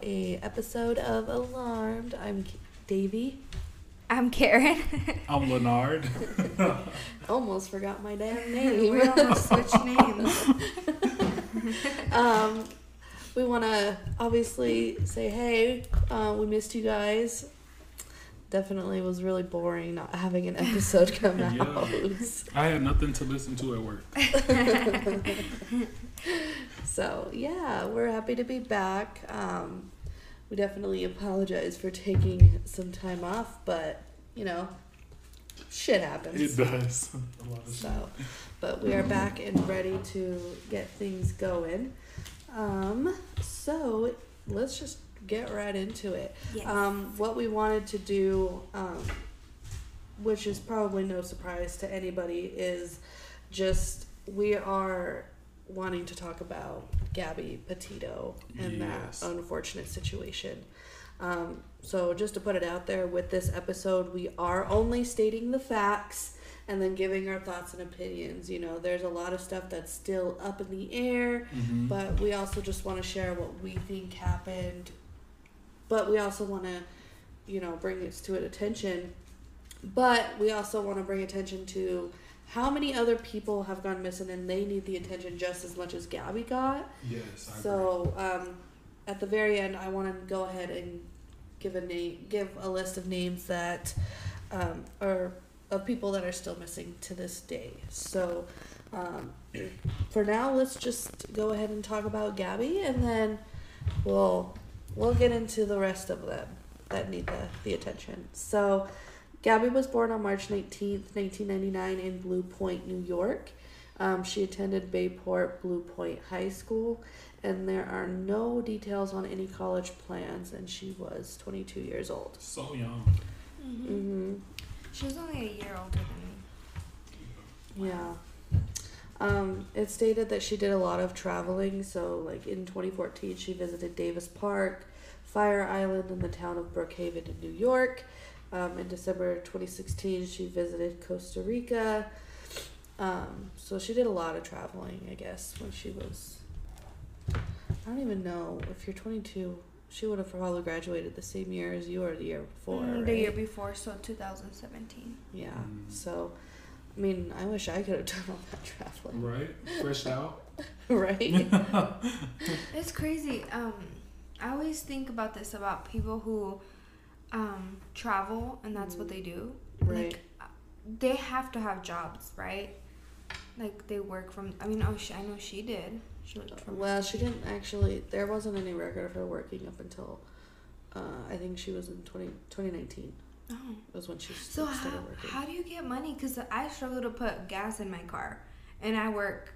to a episode of Alarmed. I'm Davy. I'm Karen. I'm Leonard. Almost forgot my damn name. we name. almost switched names. um, we want to obviously say hey. Uh, we missed you guys. Definitely was really boring not having an episode come Yeah. out. I had nothing to listen to at work. So yeah, we're happy to be back. Um, we definitely apologize for taking some time off, but you know, shit happens. It does. A lot of. So, but we are back and ready to get things going. Um, so let's just get right into it. Yes. Um, what we wanted to do, um, which is probably no surprise to anybody, is just we are wanting to talk about Gabby Petito and Yes. that unfortunate situation. Um, so just to put it out there, with this episode, we are only stating the facts and then giving our thoughts and opinions. You know, there's a lot of stuff that's still up in the air, Mhm. but we also just want to share what we think happened. But we also want to, you know, bring this to an attention. But we also want to bring attention to how many other people have gone missing and they need the attention just as much as Gabby got. yes, I. So um, at the very end, I want to go ahead and give a name, give a list of names that um, are of people that are still missing to this day. So um, for now, let's just go ahead and talk about Gabby, and then we'll we'll get into the rest of them that need the, the attention. So. Gabby was born on March 19th, 1999, in Blue Point, New York. Um, she attended Bayport Blue Point High School, and there are no details on any college plans, and she was 22 years old. so young. Mhm. hmm She was only a year older than me. Yeah. Um, it stated that she did a lot of traveling, so, like, in 2014, she visited Davis Park, Fire Island, and the town of Brookhaven in New York. Um, in December 2016, she visited Costa Rica. Um, so she did a lot of traveling, I guess, when she was. I don't even know if you're 22. She would have probably graduated the same year as you or the year before. Mm, right? The year before, so 2017. Yeah. Mm. So, I mean, I wish I could have done all that traveling. Right? Fresh out. right? It's crazy. Um, I always think about this about people who um, travel and that's what they do. Right. Like, uh, they have to have jobs, right? Like they work from. I mean, oh, she, I know she did. She worked from. Well, she didn't actually. There wasn't any record of her working up until uh, I think she was in 20, 2019 Oh. was when she So started how, working. how do you get money? Because I struggle to put gas in my car, and I work.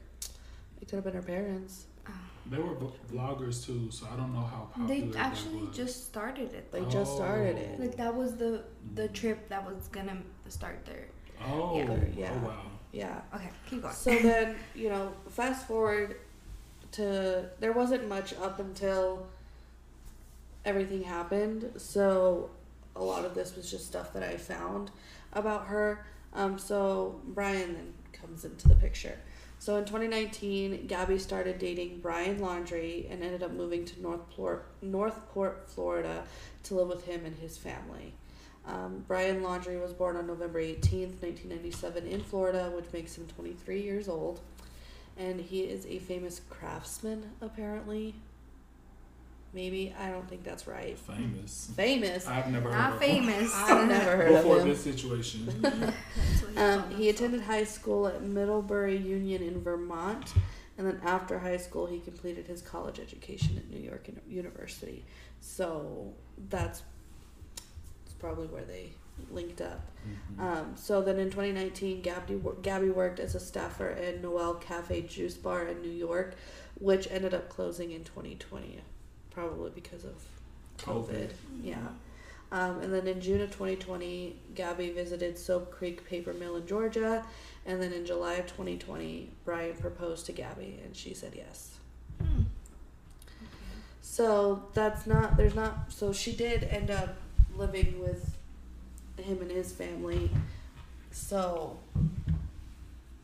it could have been her parents. They were v- vloggers too, so I don't know how popular they that actually was. just started it. They just started it. Oh. Like that was the the trip that was gonna start there. Oh, Yeah. Yeah. oh wow. Yeah. Okay, keep going. So then, you know, fast forward to there wasn't much up until everything happened. So a lot of this was just stuff that I found about her. Um, so Brian then comes into the picture. So in 2019, Gabby started dating Brian Laundrie and ended up moving to Northport, Northport, Florida, to live with him and his family. Um, Brian Laundrie was born on November 18th, 1997, in Florida, which makes him 23 years old. And he is a famous craftsman, apparently. Maybe. I don't think that's right. Famous. Famous. I've never heard Not of famous. I've never heard of Before him. this situation. Um, he attended high school at Middlebury Union in Vermont, and then after high school, he completed his college education at New York University. So that's, that's probably where they linked up. Mhm. Um, so then in 2019, Gabby, Gabby worked as a staffer at Noel Cafe Juice Bar in New York, which ended up closing in 2020, probably because of COVID. COVID. Yeah. Um, and then in June of 2020, Gabby visited Sope Creek Paper Mill in Georgia. And then in July of 2020, Brian proposed to Gabby, and she said yes. Hmm. So that's not, there's not, so she did end up living with him and his family. So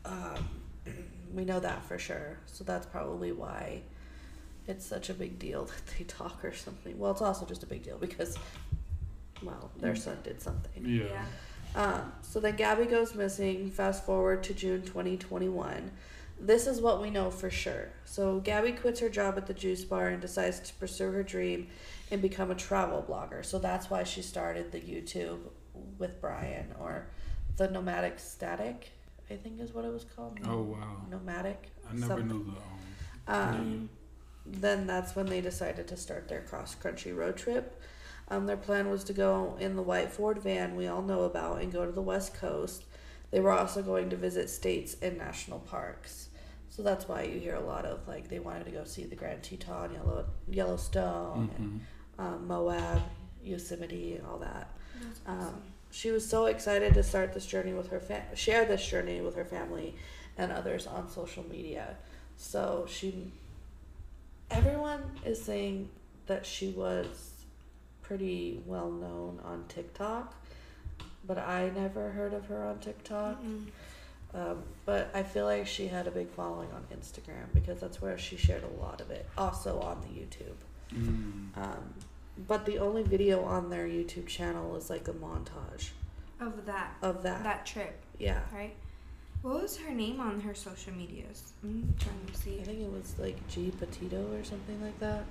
um, we know that for sure. So that's probably why it's such a big deal that they talk or something. Well, it's also just a big deal because, well, their son did something. Yeah. Um, so then Gabby goes missing. Fast forward to June 2021. This is what we know for sure. So Gabby quits her job at the juice bar and decides to pursue her dream and become a travel blogger. So that's why she started the YouTube with Brian or the Nomadic Statik, I think is what it was called. Oh wow. Nomadic. I never something. knew the um, Um, name. Then that's when they decided to start their cross country road trip. Um, their plan was to go in the white Ford van we all know about and go to the west coast. They were also going to visit states and national parks. So that's why you hear a lot of like they wanted to go see the Grand Teton, Yellow Yellowstone, and Mhm. um, Moab, Yosemite, and all that. That's Um. She was so excited to start this journey with her fa- share this journey with her family and others on social media. So she everyone is saying that she was pretty well known on TikTok, but I never heard of her on TikTok. Um, but I feel like she had a big following on Instagram because that's where she shared a lot of it. Also on the YouTube. Mm. Um, but the only video on their YouTube channel is like a montage Of that of that. that trip, Yeah. right? What was her name on her social medias? I'm trying to see. I think it was like G Petito or something like that.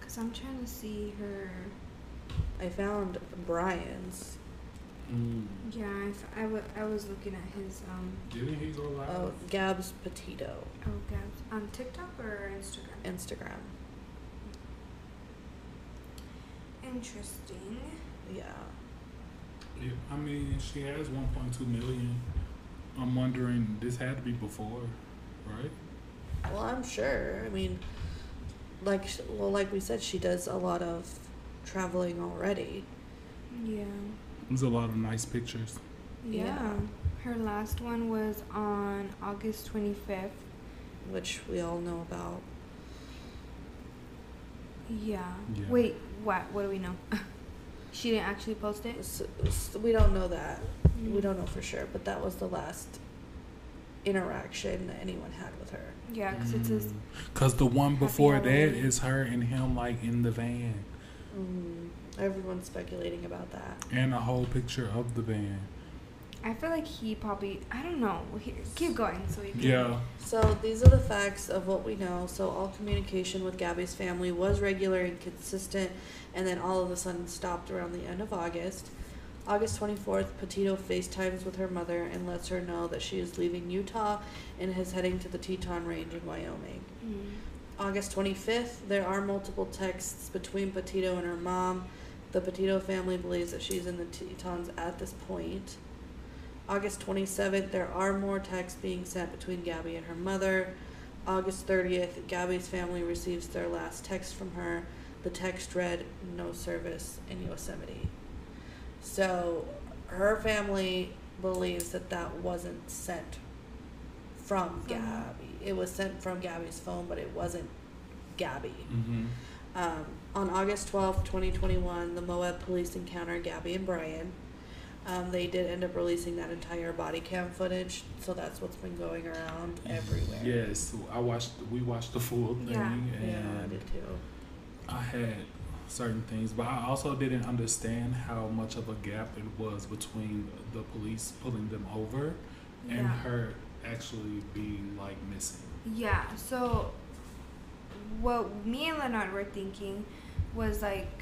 Cause I'm trying to see her. I found Brian's. Mm. Yeah, I, f- I, w- I was looking at his um. Didn't he go live? Oh, Gabs Petito. Oh, Gabs on TikTok or Instagram. Instagram. Interesting. Yeah. Yeah, I mean, she has 1.2 million. I'm wondering, this had to be before, right? Well, I'm sure. I mean, like, well, like we said, she does a lot of traveling already. Yeah. There's a lot of nice pictures. Yeah. Yeah. Her last one was on August 25th. which we all know about. Yeah. Yeah. Wait, what? What do we know? she didn't actually post it? S s we don't know that. We Mm. don't know for sure, but that was the last interaction that anyone had with her. Yeah, because it says. Cause the one before that is her and him like in the van, Mm, everyone's speculating about that. and a whole picture of the van. I feel like he probably. I don't know. Here, keep going so we can. Yeah. So these are the facts of what we know. So all communication with Gabby's family was regular and consistent, and then all of a sudden stopped around the end of August. August 24th, Petito FaceTimes with her mother and lets her know that she is leaving Utah and is heading to the Teton Range in Wyoming. Mm. August 25th, there are multiple texts between Petito and her mom. The Petito family believes that she's in the Tetons at this point. August 27th, there are more texts being sent between Gabby and her mother. August 30th, Gabby's family receives their last text from her. The text read, No service in Yosemite. So her family believes that that wasn't sent from From- Gabby. It was sent from Gabby's phone, but it wasn't Gabby. Mm-hmm. Um, on August twelfth, 2021, the Moab police encounter Gabby and Brian. Um, they did end up releasing that entire body cam footage, so that's what's been going around everywhere. Yes, I watched. We watched the full thing, Yeah. Yeah, I and did too. I had certain things, but I also didn't understand how much of a gap it was between the police pulling them over and Yeah. her actually being like missing. Yeah, so what me and Leonard were thinking was like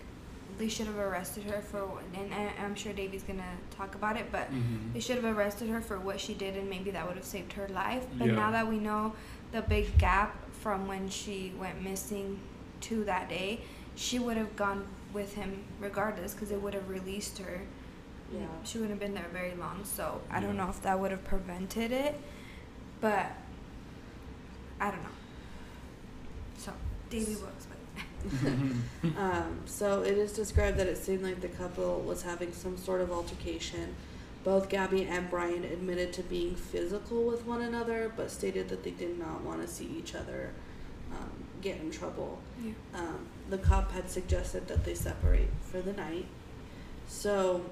they should have arrested her for, and I- I'm sure Davey's gonna talk about it, but Mm-hmm. they should have arrested her for what she did, and maybe that would have saved her life. But Yeah. now that we know the big gap from when she went missing to that day, she would have gone with him regardless because it would have released her. Yeah. She wouldn't have been there very long, so I don't know if that would have prevented it, but I don't know. So, Davey works, but Um, so it is described that it seemed like the couple was having some sort of altercation. Both Gabby and Brian admitted to being physical with one another, but stated that they did not want to see each other um, get in trouble. yeah. Um, the cop had suggested that they separate for the night. So,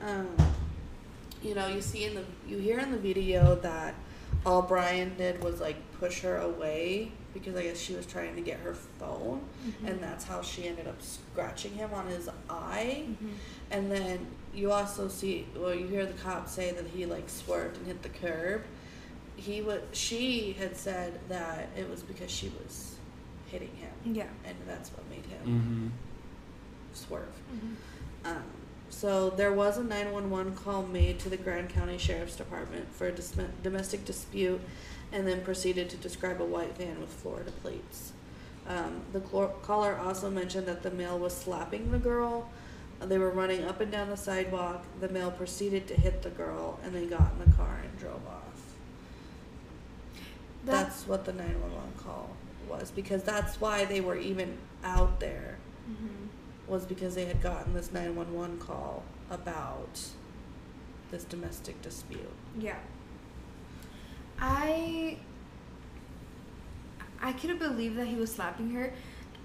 um, you know, you see in the you hear in the video that all Brian did was like push her away because I guess she was trying to get her phone, Mm-hmm. and that's how she ended up scratching him on his eye. Mhm. And then you also see, well, you hear the cop say that he like swerved and hit the curb. He was, she had said that it was because she was hitting him, Yeah. and that's what made him Mm-hmm. swerve. Mhm. Um, so there was a 911 call made to the Grand County Sheriff's Department for a dis- domestic dispute and then proceeded to describe a white van with Florida plates. Um, the caller also mentioned that the male was slapping the girl. Uh, They were running up and down the sidewalk. The male proceeded to hit the girl and they got in the car and drove off. That- That's what the 911 call was because that's why they were even out there Mhm. was because they had gotten this 911 call about this domestic dispute. Yeah. I I couldn't believe that he was slapping her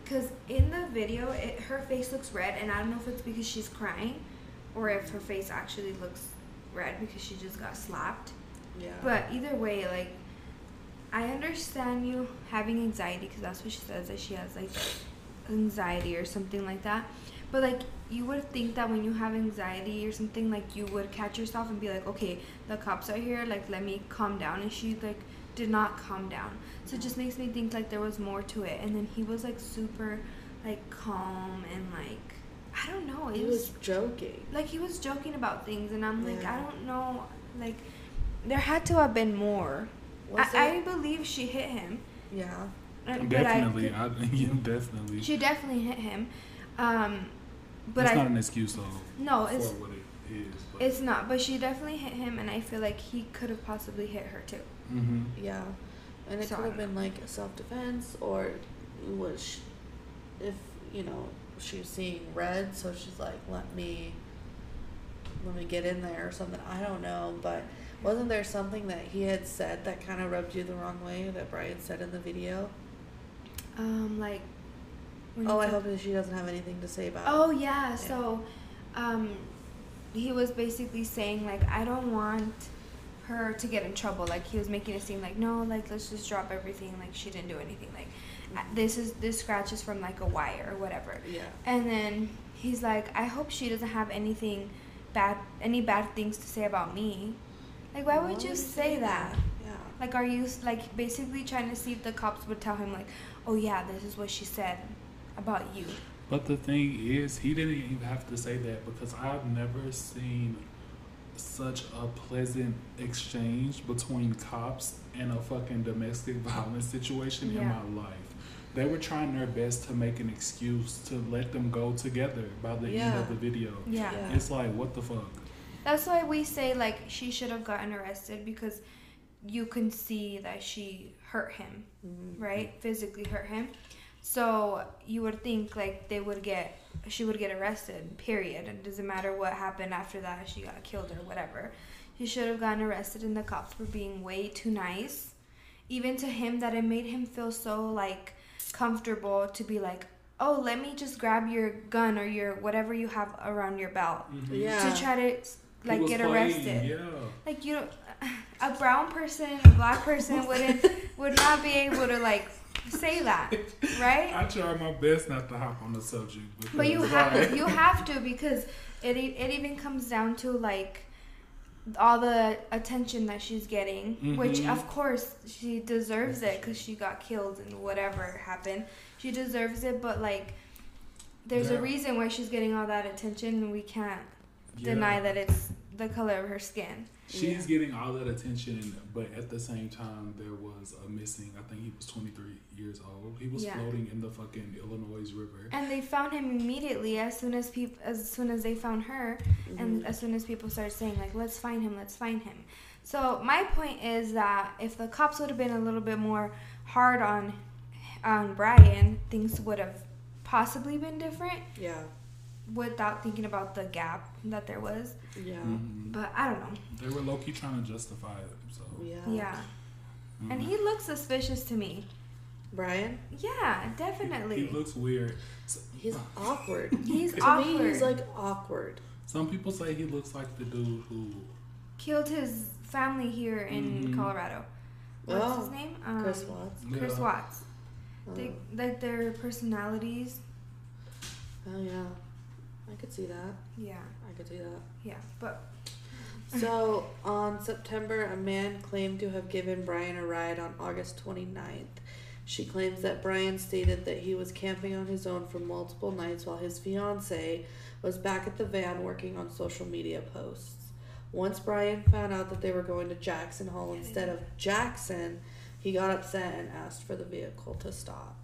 cuz in the video it, her face looks red and I don't know if it's because she's crying or if her face actually looks red because she just got slapped. Yeah. But either way like I understand you having anxiety because that's what she says that she has like anxiety or something like that. But like you would think that when you have anxiety or something like you would catch yourself and be like, okay, the cops are here, like let me calm down. And she like did not calm down. So it just makes me think like there was more to it. And then he was like super like calm and like I don't know. It he was joking. like he was joking about things and I'm like Yeah. I don't know like there had to have been more. Was I, I believe she hit him. yeah. uh, Definitely, I, I, yeah, definitely. she definitely hit him. Um, but That's I not an excuse though no, for it's what it is. But. it's not. But she definitely hit him, and I feel like he could have possibly hit her too. hmm Yeah. And it So could have don't been like a self defense or was sh if, you know, she was seeing red, so she's like, let me let me get in there or something. I don't know, but wasn't there something that he had said that kind of rubbed you the wrong way that Brian said in the video? Um, like. Oh, I hope that she doesn't have anything to say about Oh it. yeah. So, um, he was basically saying like I don't want her to get in trouble. Like he was making it seem like no, like let's just drop everything. Like she didn't do anything. Like uh, this is this scratch is from like a wire or whatever. Yeah. And then he's like, I hope she doesn't have anything bad, any bad things to say about me. Like, why would you say that? Yeah. Like, are you like basically trying to see if the cops would tell him like, oh yeah, this is what she said about you? But the thing is, he didn't even have to say that because I've never seen such a pleasant exchange between cops and a fucking domestic violence situation in my life. They were trying their best to make an excuse to let them go together by the end of the video. Yeah. Yeah. It's like, what the fuck? That's why we say like she should have gotten arrested because you can see that she hurt him, Mhm. right? Physically hurt him. So you would think like they would get she would get arrested, period. It doesn't matter what happened after that, she got killed or whatever. She should have gotten arrested and the cops were being way too nice. Even to him that it made him feel so like comfortable to be like, Oh, let me just grab your gun or your whatever you have around your belt mm-hmm. Yeah. to try to like was get playing, arrested. Yeah. Like you, don't, a brown person, a black person wouldn't would not be able to like say that, right? I try my best not to hop on the subject. But you have to, you have to because it it even comes down to like all the attention that she's getting, which Mhm. of course she deserves it because she got killed and whatever happened, she deserves it. But like, there's Yeah. a reason why she's getting all that attention, and we can't yeah. deny that it's the color of her skin. She's Yeah. getting all that attention, but at the same time, there was a missing. I think he was 23 years old. He was Yeah. floating in the fucking Illinois River. And they found him immediately as soon as people as soon as they found her and Mhm. as soon as people started saying like let's find him, let's find him. So my point is that if the cops would have been a little bit more hard on on Brian, things would have possibly been different yeah. without thinking about the gap that there was. Yeah. Mhm. But I don't know. They were low key trying to justify it. So Yeah. Yeah. And mhm. he looks suspicious to me. Brian, Yeah, definitely. He looks weird. He's awkward. He's to me, awkward. he's like awkward. Some people say he looks like the dude who. Killed his family here in Mhm. Colorado. what's Oh, his name? Um, Chris Watts. Chris Yeah. Watts. Oh, They, like their personalities. oh yeah, I could see that. Yeah, I could see that. yeah. But So on September, a man claimed to have given Brian a ride on August 29th. She claims that Brian stated that he was camping on his own for multiple nights while his fiance was back at the van working on social media posts. Once Brian found out that they were going to Jackson Hole instead of Jackson, he got upset and asked for the vehicle to stop.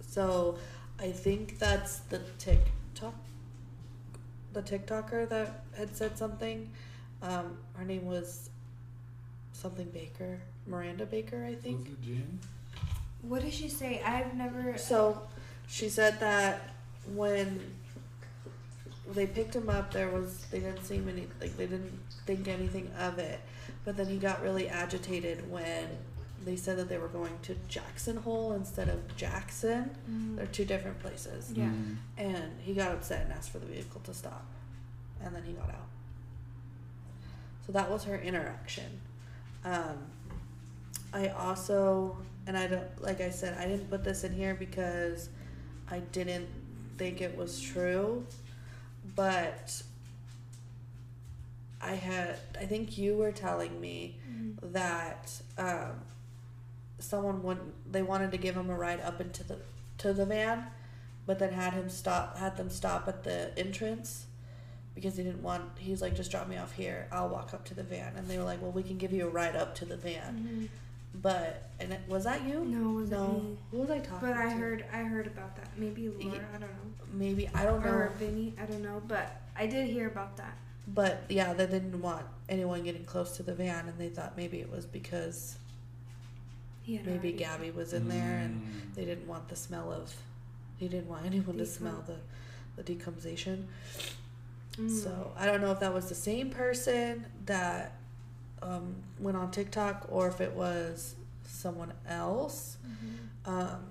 So I think that's the TikTok the TikToker that had said something. Um, her name was something Baker, Miranda Baker, I Was think. it Jen? what did she say? I've never. So she said that when they picked him up, there was they didn't seem any like they didn't think anything of it, but then he got really agitated when they said that they were going to Jackson Hole instead of Jackson. Mm, They're two different places. Yeah. Mm. And he got upset and asked for the vehicle to stop. And then he got out. So that was her interaction. Um, I also, and I don't, like I said, I didn't put this in here because I didn't think it was true. But I had, I think you were telling me mm, that um, someone want they wanted to give him a ride up into the to the van, but then had him stop had them stop at the entrance because he didn't want he's like just drop me off here I'll walk up to the van and they were like well we can give you a ride up to the van mhm. but and it, was that you No, it no me. who was I talking But I to? heard I heard about that. Maybe Laura. I don't know. maybe I don't know Or Vinny. I don't know. But I did hear about that. but yeah they didn't want anyone getting close to the van and they thought maybe it was because He maybe already- Gabby was in there and Mm. they didn't want the smell of he didn't want anyone to smell the the decomposition Mm. so i don't know if that was the same person that um, went on tiktok or if it was someone else Mhm. um,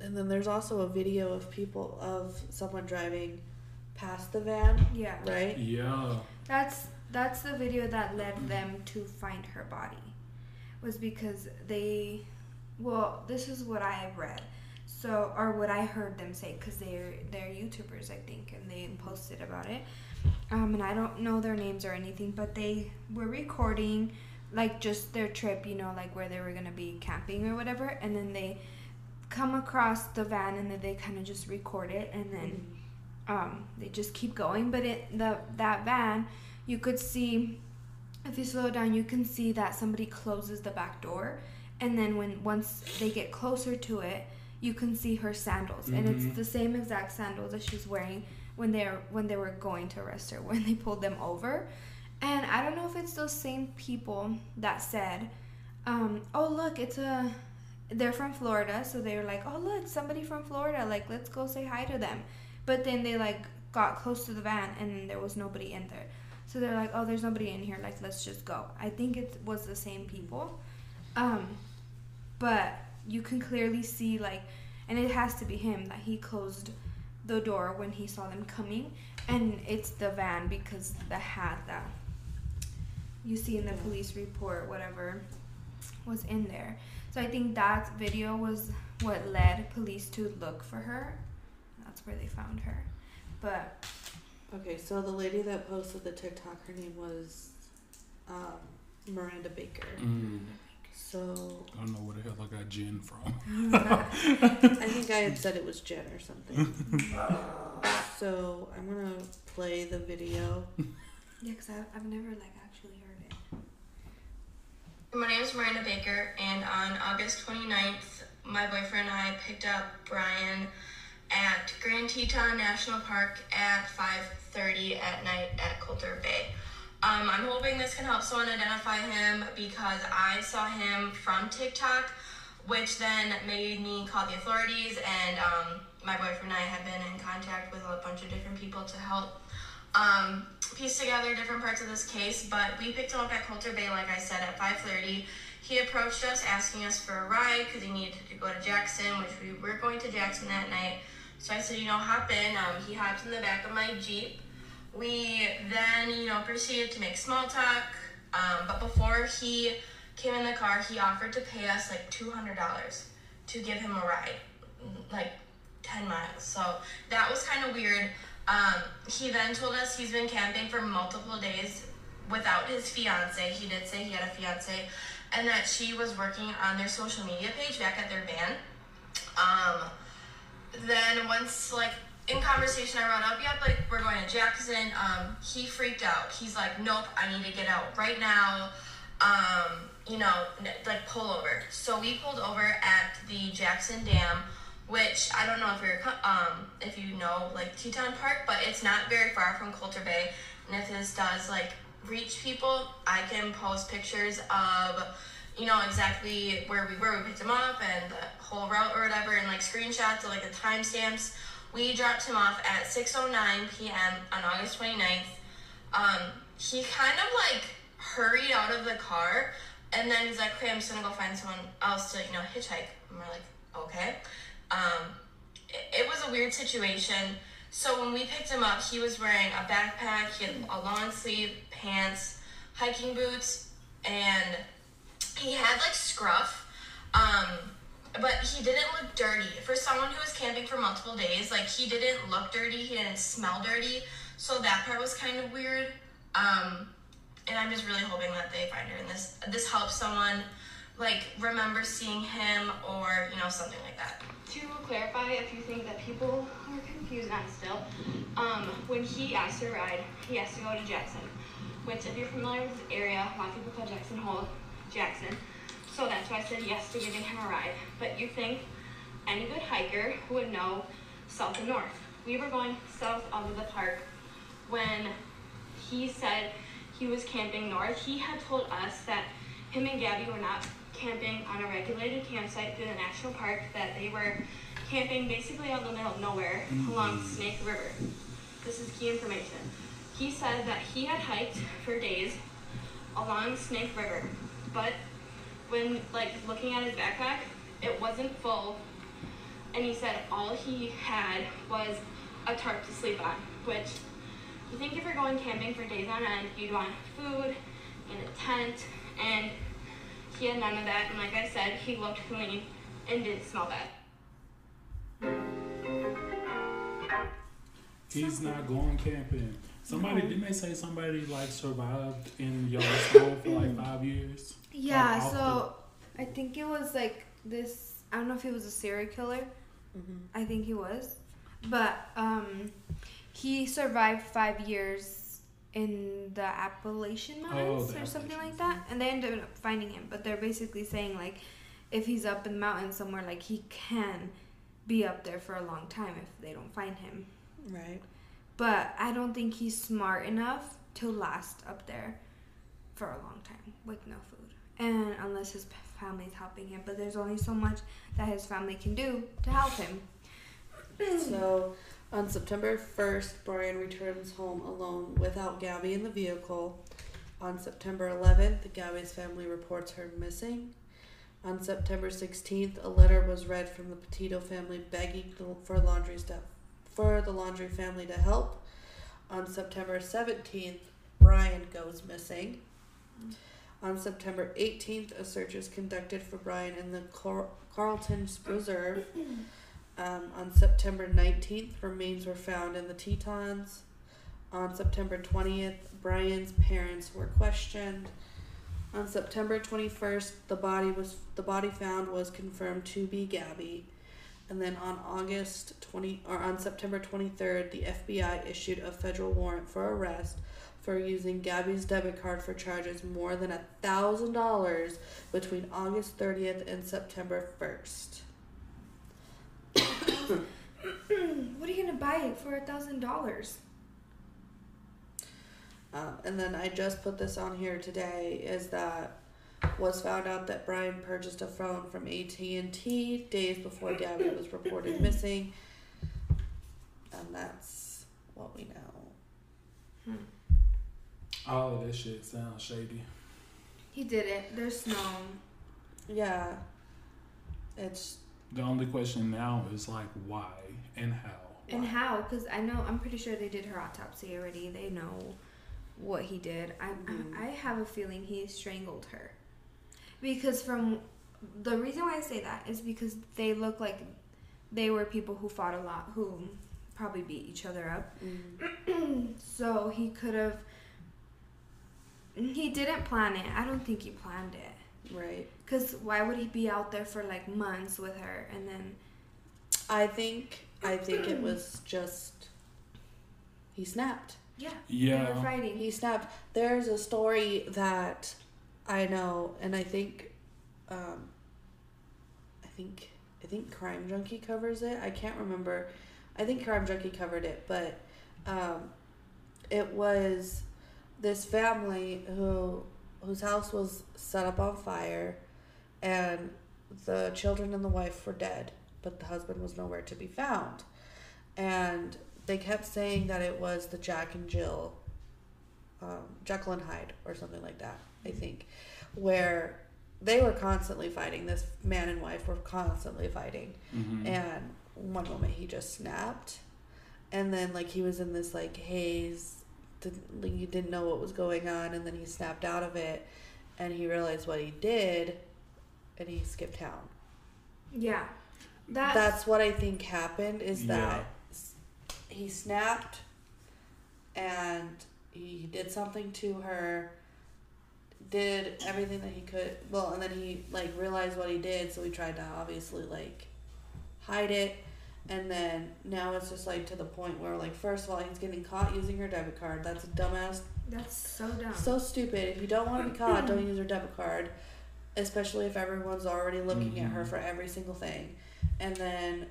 and then there's also a video of people of someone driving past the van Yeah. right Yeah. That's that's the video that led them to find her body. Was because they well, this is what I have read. So or what I heard them say cuz they're they're YouTubers I think and they posted about it. Um and I don't know their names or anything, but they were recording like just their trip, you know, like where they were to be camping or whatever, and then they come across the van and then they kind of just record it and then um, they just keep going. But it the that van, you could see if you slow down, you can see that somebody closes the back door, and then when once they get closer to it, you can see her sandals, and it's Mhm. the same exact sandals that she's wearing when they're when they were going to arrest her when they pulled them over. And I don't know if it's those same people that said, um, "Oh look, it's a." They're from Florida, so they were like, "Oh look, somebody from Florida. Like, let's go say hi to them." But then they like got close to the van and there was nobody in there. So they're like, "Oh, there's nobody in here. Like, let's just go." I think it was the same people. Um, but you can clearly see like and it has to be him that he closed the door when he saw them coming and it's the van because the hat that you see in the police report whatever was in there. So I think that video was what led police to look for her. That's where they found her. But okay so the lady that posted the tiktok her name was um, miranda baker Mm. so I don't know where the hell I got Jen from. I think I had said it was Jen or something. so I'm gonna play the video. yeah, cuz I've, I've never like actually heard it. My name is Miranda Baker, and on August 29th, my boyfriend and I picked up Brian at Grand Teton National Park at 5:30 at night at Colter Bay. Um, I'm hoping this can help someone identify him because I saw him from TikTok, which then made me call the authorities. And um, my boyfriend and I have been in contact with a bunch of different people to help um, piece together different parts of this case, but we picked him up at Colter Bay, like I said, at 5:30. He approached us asking us for a ride because he needed to go to Jackson, which we were going to Jackson that night. So I said, you know, hop in. Um, he hopped in the back of my Jeep. We then, you know, proceeded to make small talk, Um, but before he came in the car, he offered to pay us like two hundred dollars to give him a ride, like ten miles. So that was kind of weird. Um, he then told us he's been camping for multiple days without his fiance. He did say he had a fiance, and that she was working on their social media page back at their van. Um, then once like in conversation, I brought up, yep, like we're going to Jackson. Um, he freaked out. He's like, nope, I need to get out right now. Um, you know, like pull over. So we pulled over at the Jackson Dam, which I don't know if you're um if you know like Teton Park, but it's not very far from Colter Bay. And if this does like reach people, I can post pictures of you know exactly where we were. We picked him up and the whole route or whatever, and like screenshots of like the timestamps. We dropped him off at 6:09 p.m. on August 29th. Um, he kind of like hurried out of the car, and then he's like, "Okay, I'm just gonna go find someone else to you know hitchhike." And we're like, "Okay." Um, it, it was a weird situation. So when we picked him up, he was wearing a backpack, he had a long sleeve pants, hiking boots, and he had like scruff. Um, but he didn't look dirty. For someone who was camping for multiple days, like he didn't look dirty, he didn't smell dirty. So that part was kind of weird. Um, and I'm just really hoping that they find her and this this helps someone like remember seeing him or you know something like that. To clarify, if you think that people are confused on still, um, when he asked to ride, he has to go to Jackson, which if you're familiar with the area, a lot of people call Jackson Hole Jackson. So that's why I said yes to giving him a ride. But you think any good hiker would know south and north. We were going south out of the park when he said he was camping north. He had told us that him and Gabby were not camping on a regulated campsite through the national park, that they were camping basically out in the middle of nowhere mm-hmm. along Snake River. This is key information. He said that he had hiked for days along Snake River, but when like looking at his backpack, it wasn't full, and he said all he had was a tarp to sleep on, which you think if you're going camping for days on end, you'd want food and a tent, and he had none of that. And like I said, he looked clean and didn't smell bad. He's not going camping. Somebody didn't they say somebody like survived in Yellowstone for like five years? Yeah, Like, off so I think it was like this. I don't know if he was a serial killer. I think he was, but um, he survived five years in the Appalachian Mountains the or something like that, and they ended up finding him. But they're basically saying like, if he's up in the mountains somewhere, like he can be up there for a long time if they don't find him. Right. But I don't think he's smart enough to last up there for a long time with no food. And unless his p- family's helping him. But there's only so much that his family can do to help him. So, on September 1st, Brian returns home alone without Gabby in the vehicle. On September 11th, Gabby's family reports her missing. On September 16th, a letter was read from the Petito family begging for laundry staff for the Laundrie family to help. On September 17th, Brian goes missing. On September 18th, a search is conducted for Brian in the Car- Carlton Reserve. Um, on September 19th, remains were found in the Tetons. On September 20th, Brian's parents were questioned. On September 21st, the body was the body found was confirmed to be Gabby. And then on August 20 or on September 23rd, the FBI issued a federal warrant for arrest for using Gabby's debit card for charges more than a thousand dollars between August 30th and September 1st. what are you gonna buy for a thousand dollars? Um, and then I just put this on here today is that was found out that Brian purchased a phone from AT and T days before Gabby was reported missing, and that's what we know. All of this shit sounds shady. He did it. There's no. Yeah, it's The only question now is like why and how. And how? Because I know, I'm pretty sure they did her autopsy already. They know what he did. I Mhm. I have a feeling he strangled her. Because from the reason why I say that is because they look like they were people who fought a lot, who probably beat each other up. Mm. So he could have. He didn't plan it. I don't think he planned it. Right. Cause why would he be out there for like months with her and then I think I think it was just he snapped. yeah, Yeah. they were fighting. He snapped. There's a story that I know, and I think, um, I think I think Crime Junkie covers it. I can't remember. I think Crime Junkie covered it, but um, it was this family who whose house was set up on fire, and the children and the wife were dead, but the husband was nowhere to be found, and they kept saying that it was the Jack and Jill um, Jekyll and Hyde or something like that, I think, where they were constantly fighting. This man and wife were constantly fighting, Mhm. and one moment he just snapped, and then like he was in this like haze, didn't like, you didn't know what was going on, and then he snapped out of it, and he realized what he did, and he skipped town. yeah, that's, That's what I think happened. Is that s- he snapped, and he did something to her. Did everything that he could. Well, and then he like realized what he did, so he tried to obviously like hide it. And then now it's just like to the point where like first of all he's getting caught using her debit card. That's a dumbass that's so dumb. so stupid. If you don't want to be caught, don't use her debit card, especially if everyone's already looking at her Mhm. for every single thing. And then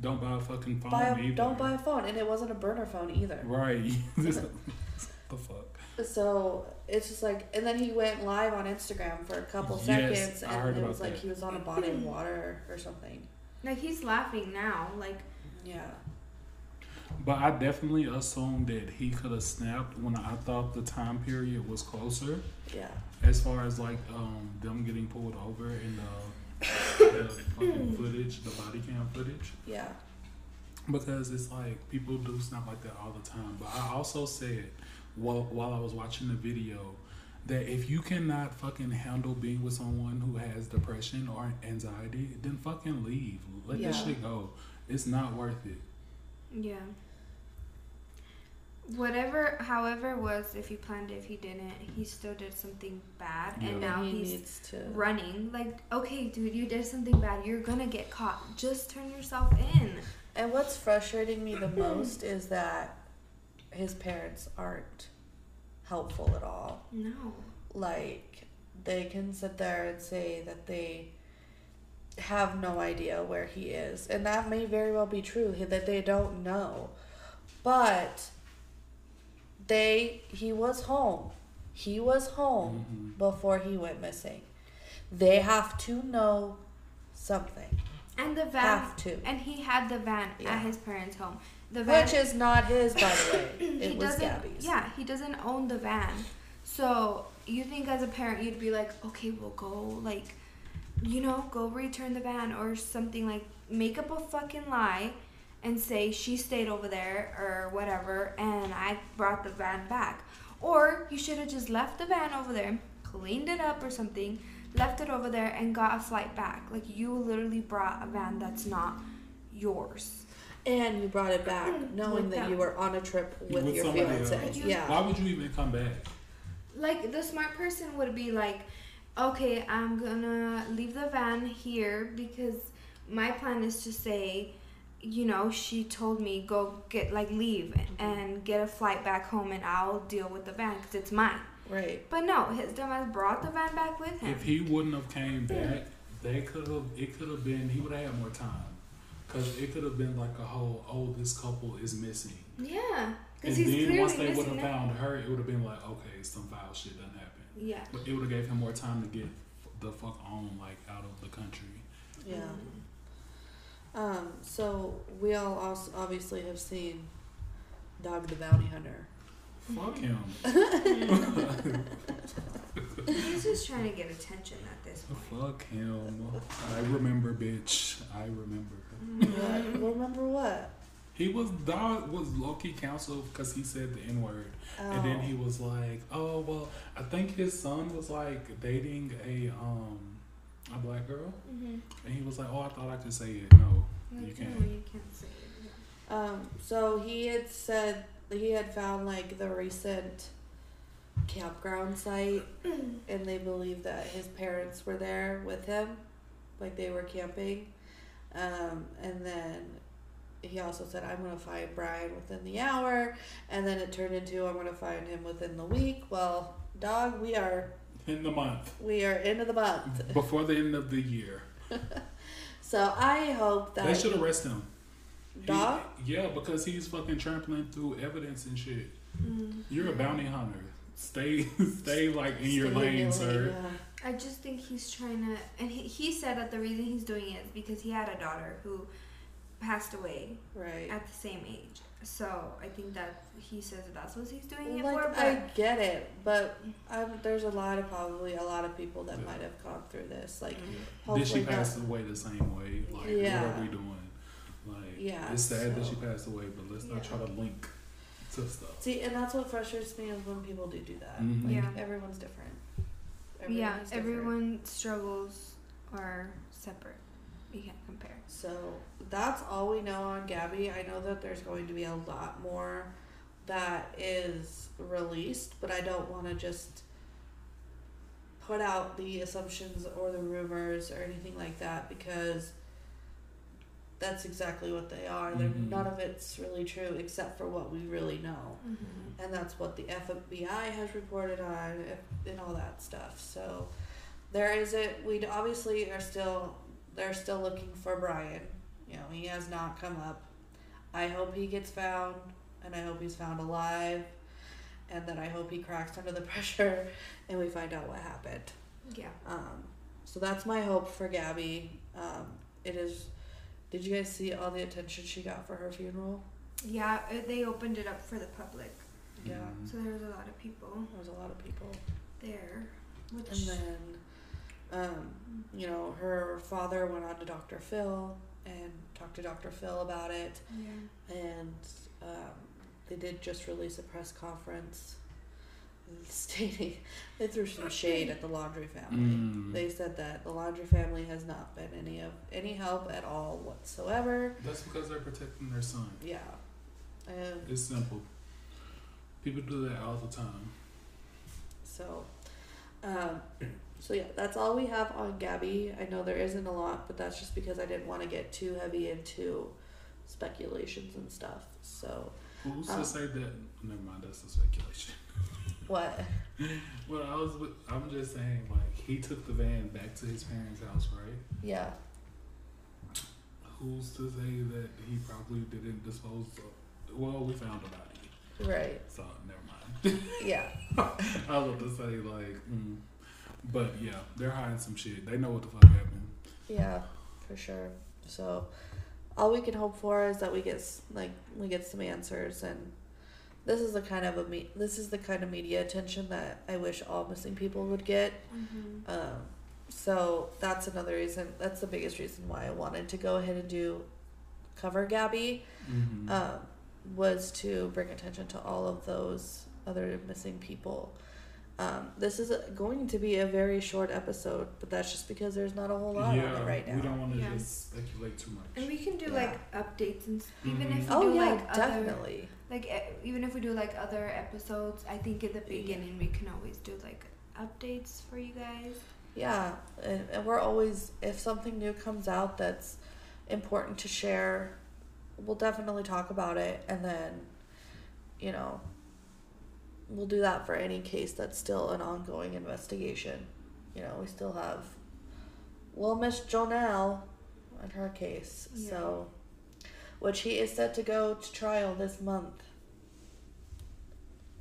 Don't buy a fucking phone buy a, either. don't buy a phone, and it wasn't a burner phone either. Right. The fuck. So it's just like, and then he went live on Instagram for a couple Yes, seconds, I and heard it about was like he was on a body of water or something. Like he's laughing now. Like Yeah, But I definitely assumed that he could have snapped when I thought the time period was closer. yeah, As far as like um, them getting pulled over in the, the fucking footage, the body cam footage. yeah, Because it's like people do snap like that all the time. But I also said while while I was watching the video that if you cannot fucking handle being with someone who has depression or anxiety, then fucking leave. Let that Yeah. shit go. It's not worth it. yeah. Whatever, however, it was if he planned it, if he didn't, he still did something bad, Yeah. and now he he's needs to. running. Like, okay, dude, you did something bad. You're gonna get caught. Just turn yourself in. And what's frustrating me the most is that his parents aren't helpful at all. No. like they can sit there and say that they have no idea where he is and that may very well be true that they don't know but they he was home he was home Mhm. before he went missing they have to know something And the van. have to And he had the van Yeah. at his parents' home. The van. which is not his by the way it he was doesn't. gabby's Yeah, he doesn't own the van. So you think as a parent you'd be like, okay, we'll go like, you know, go return the van or something like make up a fucking lie, and say she stayed over there or whatever, and I brought the van back. Or you should have just left the van over there, cleaned it up or something, left it over there, and got a flight back. Like you literally brought a van that's not yours. And you brought it back mm-hmm. knowing that you were on a trip with, With your somebody fiance else. yeah Why would you even come back? like the smart person would be like okay i'm gonna leave the van here because my plan is to say you know she told me go get like leave mm-hmm. and get a flight back home and i'll deal with the van because it's mine right but no his dumbass brought the van back with him If he wouldn't have came back, they could have. It could have been. He would have had more time. Cause it could have been like a whole. Oh, this couple is missing. yeah And he's then clearly once they would have found her, it would have been like, okay, some foul shit done happened. yeah But it would have gave him more time to get the fuck on, like out of the country. Yeah. Um, so we all also obviously have seen Dog the Bounty Hunter. Fuck him. he's just trying to get attention at this point Fuck him. I remember, bitch. I remember. What? Remember what? He was dog was low key counseled because he said the n word, and then Oh. he was like, "Oh well, I think his son was like dating a um a black girl, Mm-hmm. and he was like, "Oh, I thought I could say it. No, you can't." no, you can't say it. Yeah. Um, so he had said he had found like the recent campground site, and they believe that his parents were there with him, like they were camping. Um, and then he also said, "I'm gonna find Brian within the hour," and then it turned into, "I'm gonna find him within the week." Well, dog, we are In the month we are into the month, before the end of the year, so I hope that they should arrest him. He- dog. yeah, because he's fucking trampling through evidence and shit. Mm. You're a bounty hunter. Stay, stay like in your Stay lane, lane, sir. yeah. I just think he's trying to, and he, he said that the reason he's doing it is because he had a daughter who passed away Right. at the same age. So I think that he says that that's what he's doing it for. But I get it, but um, there's a lot of probably a lot of people that Yeah. might have gone through this. Like, Did hopefully she not. pass away the same way? Like, Yeah. what are we doing? Like, Yeah, it's sad that she passed away, but let's not try to link to stuff. See, and that's what frustrates me is when people do do that. Mhm. Like, Yeah. everyone's different. Yeah, Everyone's everyone struggles are separate. We can't compare. So that's all we know on Gabby. I know that there's going to be a lot more that is released, but I don't want to just put out the assumptions or the rumors or anything like that because that's exactly what they are. They're, Mhm. None of it's really true except for what we really know. Mm-hmm. And that's what the FBI has reported on if- and all that stuff. So there is it. We obviously are still they're still looking for Brian. You know, he has not come up. I hope he gets found, and I hope he's found alive, and that I hope he cracks under the pressure, and we find out what happened. Yeah. Um, so that's my hope for Gabby. Um, it is. Did you guys see all the attention she got for her funeral? Yeah, uh, they opened it up for the public, Yeah, Mhm. so there was a lot of people there was a lot of people. there. Which And then, um, you know, her father went on to Dr. Phil and talked to Dr. Phil about it. yeah. And um, they did just release a press conference stating they threw some shade at the Laundrie family. Mm. They said that the Laundrie family has not been any of any help at all whatsoever. That's because they're protecting their son. Yeah. And It's simple. People do that all the time. So, um, so yeah, that's all we have on Gabby. I know there isn't a lot, but that's just because I didn't want to get too heavy into speculations and stuff. So, Who's Oh. to say that? Never mind. That's a speculation. what? Well, I was. with- I'm just saying, like, he took the van back to his parents' house, right? Yeah, Who's to say that he probably didn't dispose of? Well, we found a body, right. so never mind. Yeah, I was about to say like, mm. but yeah, they're hiding some shit. They know what the fuck happened. yeah, for sure. So, all we can hope for is that we get like we get some answers, and this is the kind of a me- this is the kind of media attention that I wish all missing people would get. Mm-hmm. Um, so that's another reason. That's the biggest reason why I wanted to go ahead and do cover Gabby. Mm-hmm. Um, was to bring attention to all of those other missing people. Um, this is a, going to be a very short episode, but that's just because there's not a whole lot yeah, on it right now. we don't want to Yeah. just speculate too much. And we can do Yeah. like updates and s- even if we oh do yeah, like other definitely. Like even if we do like other episodes, I think at the Yeah. beginning we can always do like updates for you guys. Yeah, and, and we're always if something new comes out that's important to share, we'll definitely talk about it, and then, you know, we'll do that for any case that's still an ongoing investigation. You know, we still have, well, Miss Jonelle, and her case, so, which he is set to go to trial this month.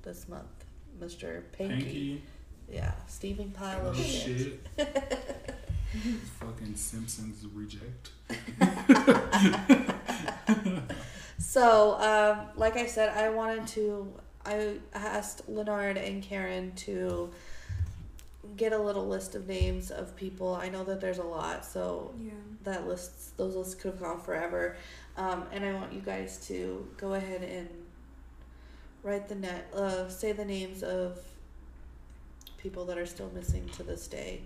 This month, Mister Pinky. Pinky, Yeah, Stephen pile oh of shit. shit. Fucking Simpsons reject. So, um, like I said, I wanted to. I asked Leonard and Karen to get a little list of names of people. I know that there's a lot, so Yeah. that lists those lists could have gone forever. Um, and I want you guys to go ahead and write the net uh, say the names of people that are still missing to this day.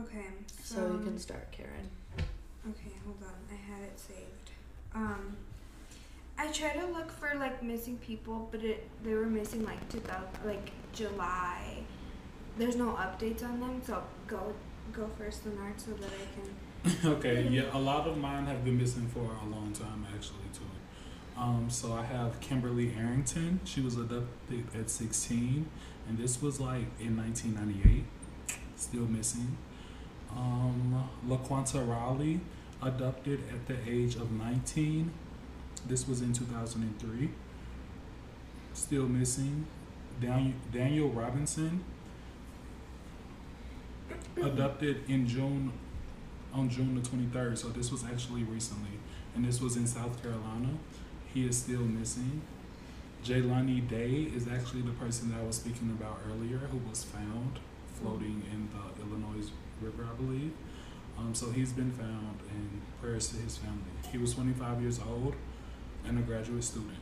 Okay. So you um, can start, Karen. Okay, hold on. I had it saved. Um, I tried to look for like missing people, but it they were missing like 2000 like July. There's no updates on them, so go go first, Leonard, so that I can. okay, yeah, a lot of mine have been missing for a long time actually too. Um, so I have Kimberly Arrington. She was adopted at 16, and this was like in 1998. Still missing. Um, LaQuanta Raleigh, adopted at the age of 19. This was in 2003. Still missing. Dan- Daniel Robinson, adopted in June on June the 23rd. So this was actually recently, and this was in South Carolina. He is still missing. Jelani Day is actually the person that I was speaking about earlier, who was found floating in the Illinois River, I believe. Um, so he's been found, and prayers to his family. He was 25 years old and a graduate student.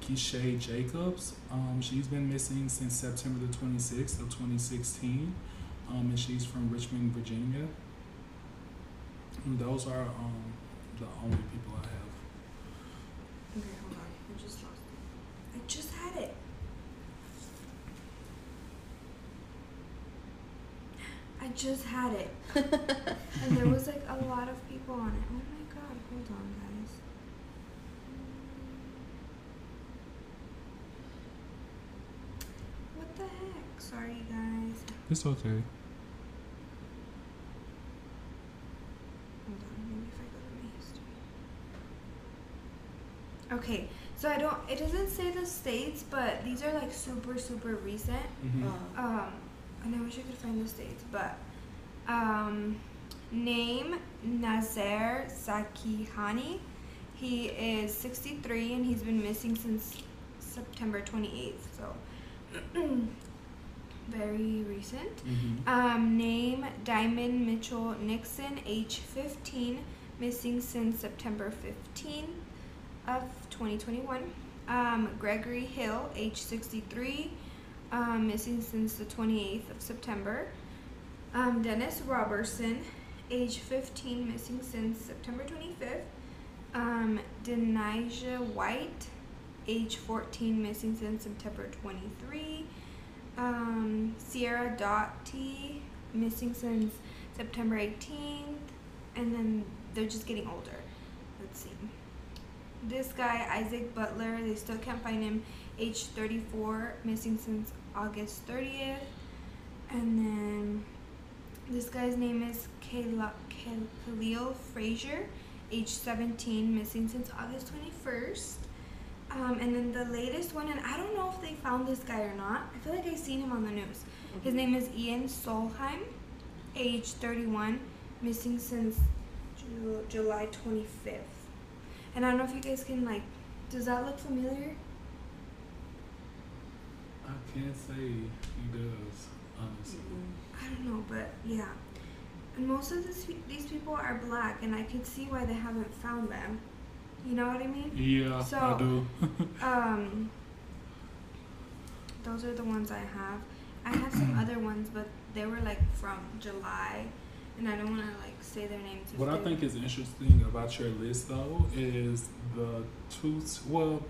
Keisha Jacobs, um, she's been missing since September the 26th of 2016 um, and she's from Richmond, Virginia. And those are um, the only people I have. Okay, hold on. I just lost it. I just had it. I just had it. and there was like a lot of people on it. Oh my god, hold on, guys. What the heck? Sorry, guys. It's okay. Hold on, maybe if I go to my history. Okay, so I don't. It doesn't say the states, but these are like super, super recent. Mm-hmm. Uh, Um, and I wish I could find the states, but um, name Nazer Zakihani. He is 63 and he's been missing since September 28th, so very recent. Mm-hmm. Um, name Diamond Mitchell Nixon, age 15, missing since September 15th of 2021. Um, Gregory Hill, age 63, um, missing since the 28th of September. Um, Dennis Robertson, age 15, missing since September 25th. Um, Denijah White, age 14, missing since September 23. Um, Sierra Doughty, missing since September 18th. And then they're just getting older. Let's see. This guy, Isaac Butler, they still can't find him. Age 34, missing since August 30th. And then this guy's name is Kayla, Kay- Khalil Frazier, age 17, missing since August 21st. Um, and then the latest one, and I don't know if they found this guy or not. I feel like I've seen him on the news. His name is Ian Solheim, age 31, missing since Ju- July 25th. And I don't know if you guys can like, does that look familiar? I can't say he does, honestly. I don't know, but yeah. And most of this, these people are black, and I could see why they haven't found them. You know what I mean? Yeah, so, I do. Um, those are the ones I have. I have some other ones, but they were like from July, and I don't want to like say their names. What I think is interesting about your list, though, is the two. Well,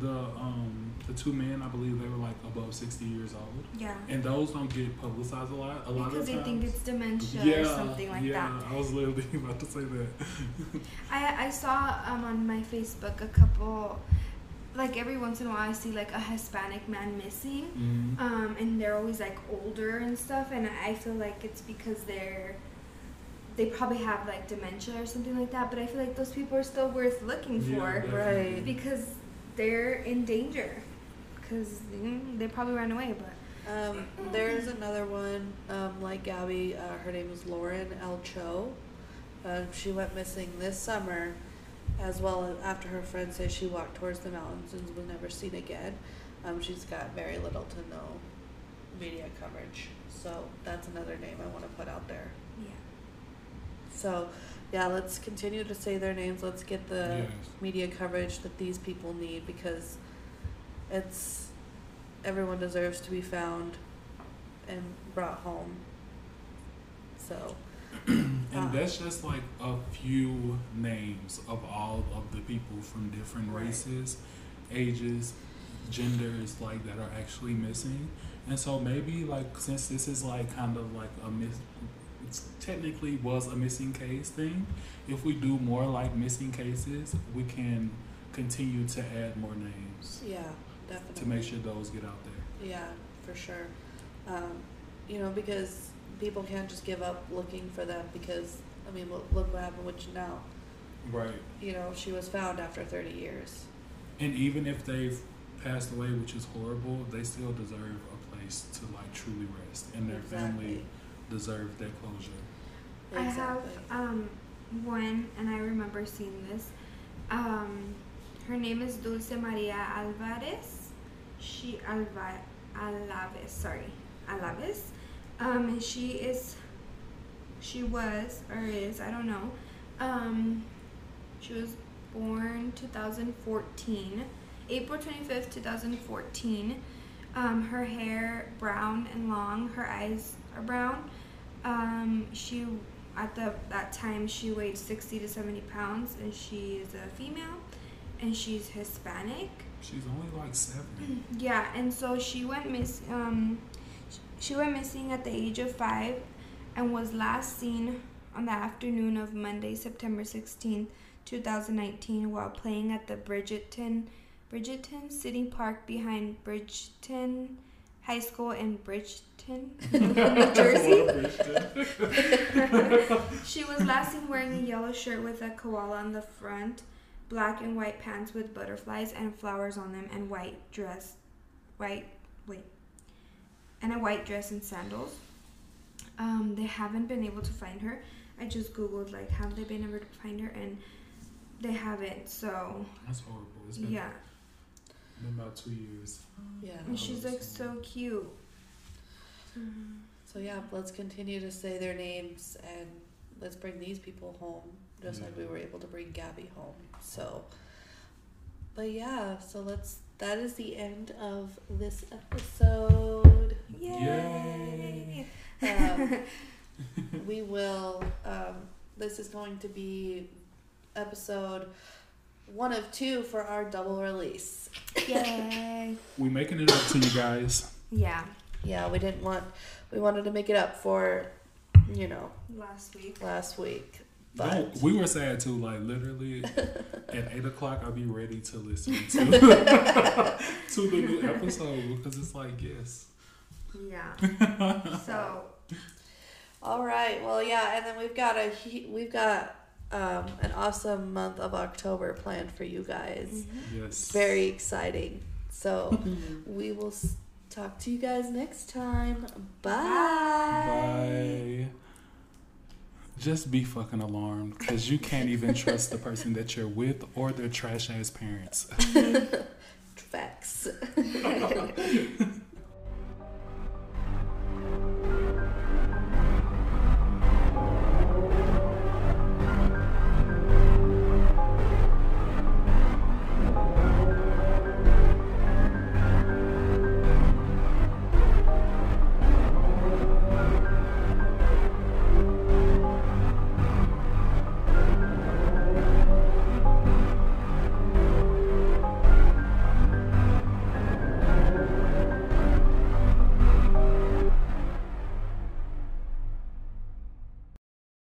the um the two men. I believe they were like above sixty years old, Yeah. and those don't get publicized a lot. A lot Because of they times. think it's dementia yeah, or something like yeah, that. I was literally about to say that. I I saw um on my Facebook a couple, like every once in a while I see like a Hispanic man missing, Mhm. um, and they're always like older and stuff, and I feel like it's because they're they probably have like dementia or something like that. But I feel like those people are still worth looking for definitely. Right. because they're in danger because they probably ran away. But Um, there's another one, um, like Gabby, uh, her name is Lauren L. Cho. Um, she went missing this summer, as well as after her friends say she walked towards the mountains and was never seen again. Um, she's got very little to no media coverage. So that's another name I want to put out there. So, yeah, let's continue to say their names. Let's get the Yes. media coverage that these people need because it's everyone deserves to be found and brought home. So, And Uh, that's just like a few names of all of the people from different Right. races, ages, genders, like that are actually missing. And so maybe like since this is like kind of like a it's technically was a missing case thing. If we do more like missing cases, we can continue to add more names yeah, definitely. to make sure those get out there. Yeah, for sure. Um, you know, because people can't just give up looking for them because, I mean, look, look what happened with Jonelle. Right. You know, she was found after 30 years. And even if they've passed away, which is horrible, they still deserve a place to like truly rest, and their family deserve their closure. I have um one, and I remember seeing this. Um, her name is Dulce Maria Alvarez. She Alva Alavez, sorry, Alavez. Um, and she is, she was or is I don't know. Um, she was born 2014, April 25th, 2014. Um, her hair brown and long. Her eyes brown. Um, she at the that time she weighed 60 to 70 pounds and she is a female and she's Hispanic. She's only like seven. Yeah, and so she went miss um she went missing at the age of 5 and was last seen on the afternoon of Monday, September 16th, 2019 while playing at the Bridgeton Bridgeton City Park behind Bridgeton High School in Bridgeton, New Jersey. she was last seen wearing a yellow shirt with a koala on the front, black and white pants with butterflies and flowers on them, and white dress, white wait, and a white dress and sandals. Um, they haven't been able to find her. I just googled like have they been able to find her, and they haven't. So That's horrible. It's been, yeah, been about two years. Yeah. and she's like so cute. So, yeah, let's continue to say their names and let's bring these people home just like we were able to bring Gabby home. So, but yeah, so let's, that is the end of this episode. Yay! Um, we will, um, this is going to be episode one of two for our double release. Yay! We making it up to you guys. Yeah, Yeah, we didn't want, we wanted to make it up for, you know, last week. last week. But Don't- we were sad too. Like literally, at eight o'clock, I'll be ready to listen to to the new episode because it's like yes. Yeah. so all right, well, yeah, and then we've got a we've got um, an awesome month of October planned for you guys. Yes. Very exciting. So we will s- talk to you guys next time. Bye. Bye. Just be fucking alarmed because you can't even trust the person that you're with or their trash ass parents. Facts.